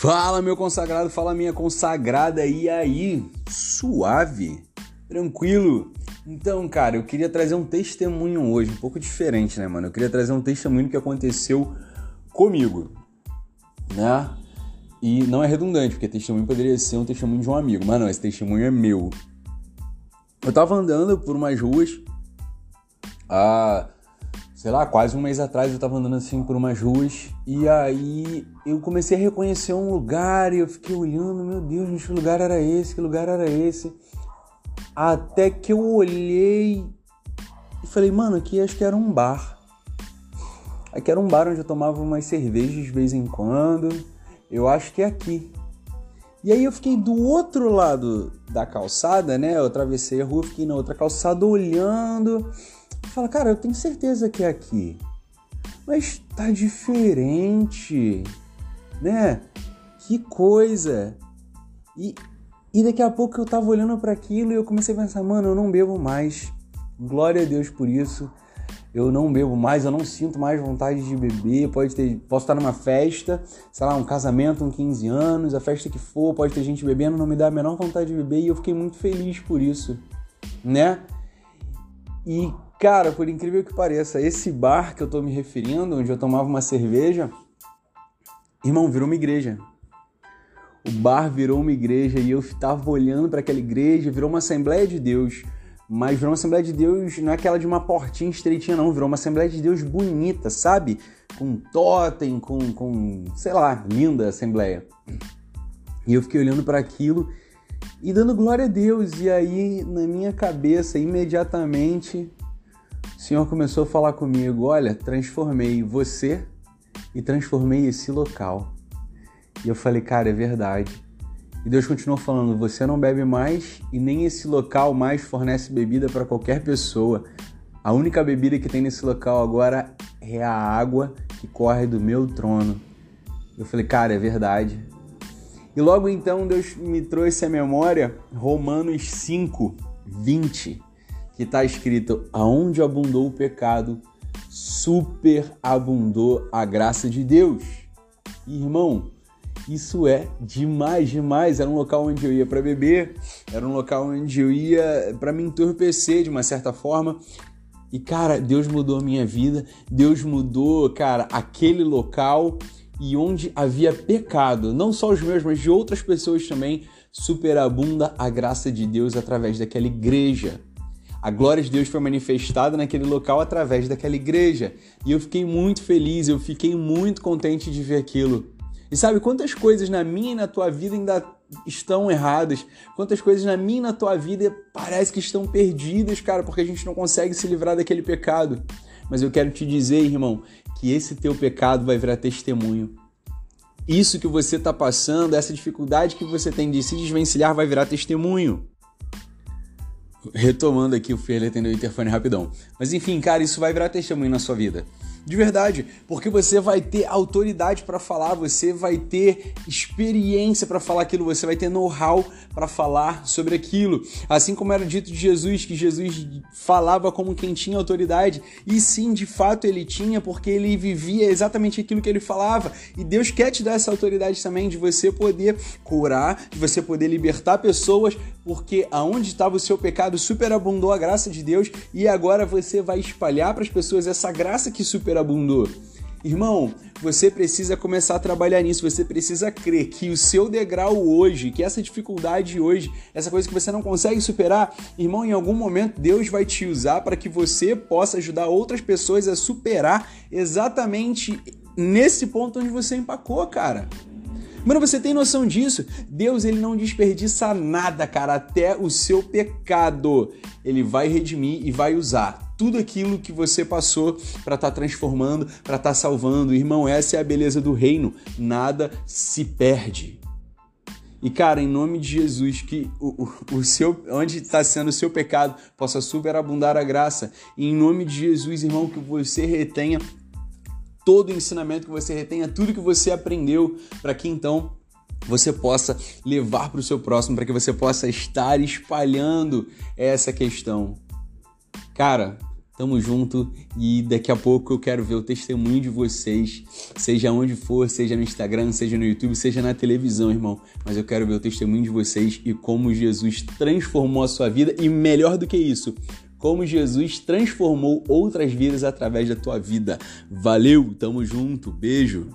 Fala, meu consagrado, fala, minha consagrada, e aí? Suave? Tranquilo? Então, cara, eu queria trazer um testemunho hoje, um pouco diferente, né, mano? Eu queria trazer um testemunho que aconteceu comigo, né? E não é redundante, porque testemunho poderia ser um testemunho de um amigo, mas não, esse testemunho é meu. Eu tava andando por umas ruas, a sei lá, quase um mês atrás eu tava andando assim por umas ruas e aí eu comecei a reconhecer um lugar e eu fiquei olhando, meu Deus, que lugar era esse? Que lugar era esse? Até que eu olhei e falei, mano, aqui acho que era um bar. Aqui era um bar onde eu tomava umas cervejas de vez em quando. Eu acho que é aqui. E aí eu fiquei do outro lado da calçada, né? Eu atravessei a rua, fiquei na outra calçada olhando fala, cara, eu tenho certeza que é aqui. Mas tá diferente, né? Que coisa. E, e daqui a pouco eu tava olhando para aquilo e eu comecei a pensar, mano, eu não bebo mais. Glória a Deus por isso. Eu não bebo mais, eu não sinto mais vontade de beber. Pode ter, posso estar numa festa, sei lá, um casamento, um 15 anos, a festa que for, pode ter gente bebendo, não me dá a menor vontade de beber e eu fiquei muito feliz por isso, né? E Cara, por incrível que pareça, esse bar que eu tô me referindo, onde eu tomava uma cerveja, irmão, virou uma igreja. O bar virou uma igreja e eu tava olhando para aquela igreja, virou uma Assembleia de Deus. Mas virou uma Assembleia de Deus, não é aquela de uma portinha estreitinha, não. Virou uma Assembleia de Deus bonita, sabe? Com totem, com, com sei lá, linda Assembleia. E eu fiquei olhando para aquilo e dando glória a Deus. E aí, na minha cabeça, imediatamente, o Senhor começou a falar comigo: Olha, transformei você e transformei esse local. E eu falei: Cara, é verdade. E Deus continuou falando: Você não bebe mais e nem esse local mais fornece bebida para qualquer pessoa. A única bebida que tem nesse local agora é a água que corre do meu trono. Eu falei: Cara, é verdade. E logo então Deus me trouxe à memória Romanos 5, 20 que está escrito: aonde abundou o pecado, superabundou a graça de Deus. Irmão, isso é demais, demais. Era um local onde eu ia para beber, era um local onde eu ia para me entorpecer de uma certa forma. E cara, Deus mudou a minha vida, Deus mudou, cara, aquele local e onde havia pecado, não só os meus, mas de outras pessoas também, superabunda a graça de Deus através daquela igreja. A glória de Deus foi manifestada naquele local através daquela igreja. E eu fiquei muito feliz, eu fiquei muito contente de ver aquilo. E sabe quantas coisas na minha e na tua vida ainda estão erradas? Quantas coisas na minha e na tua vida parece que estão perdidas, cara, porque a gente não consegue se livrar daquele pecado. Mas eu quero te dizer, irmão, que esse teu pecado vai virar testemunho. Isso que você está passando, essa dificuldade que você tem de se desvencilhar, vai virar testemunho. Retomando aqui, o Fer atendeu o interfone rapidão. Mas enfim, cara, isso vai virar testemunho na sua vida. De verdade, porque você vai ter autoridade para falar, você vai ter experiência para falar aquilo, você vai ter know-how para falar sobre aquilo. Assim como era dito de Jesus, que Jesus falava como quem tinha autoridade, e sim, de fato ele tinha, porque ele vivia exatamente aquilo que ele falava. E Deus quer te dar essa autoridade também de você poder curar, de você poder libertar pessoas, porque aonde estava o seu pecado superabundou a graça de Deus e agora você vai espalhar para as pessoas essa graça que super superabundou. Irmão, você precisa começar a trabalhar nisso, você precisa crer que o seu degrau hoje, que essa dificuldade hoje, essa coisa que você não consegue superar, irmão, em algum momento Deus vai te usar para que você possa ajudar outras pessoas a superar exatamente nesse ponto onde você empacou, cara. Mano, você tem noção disso? Deus ele não desperdiça nada, cara, até o seu pecado. Ele vai redimir e vai usar tudo aquilo que você passou para estar tá transformando, para estar tá salvando. Irmão, essa é a beleza do reino. Nada se perde. E cara, em nome de Jesus, que o, o, o seu, onde está sendo o seu pecado possa superabundar a graça. E em nome de Jesus, irmão, que você retenha todo o ensinamento, que você retenha tudo que você aprendeu, para que então você possa levar para o seu próximo, para que você possa estar espalhando essa questão. Cara, Tamo junto e daqui a pouco eu quero ver o testemunho de vocês, seja onde for, seja no Instagram, seja no YouTube, seja na televisão, irmão. Mas eu quero ver o testemunho de vocês e como Jesus transformou a sua vida e melhor do que isso, como Jesus transformou outras vidas através da tua vida. Valeu, tamo junto, beijo.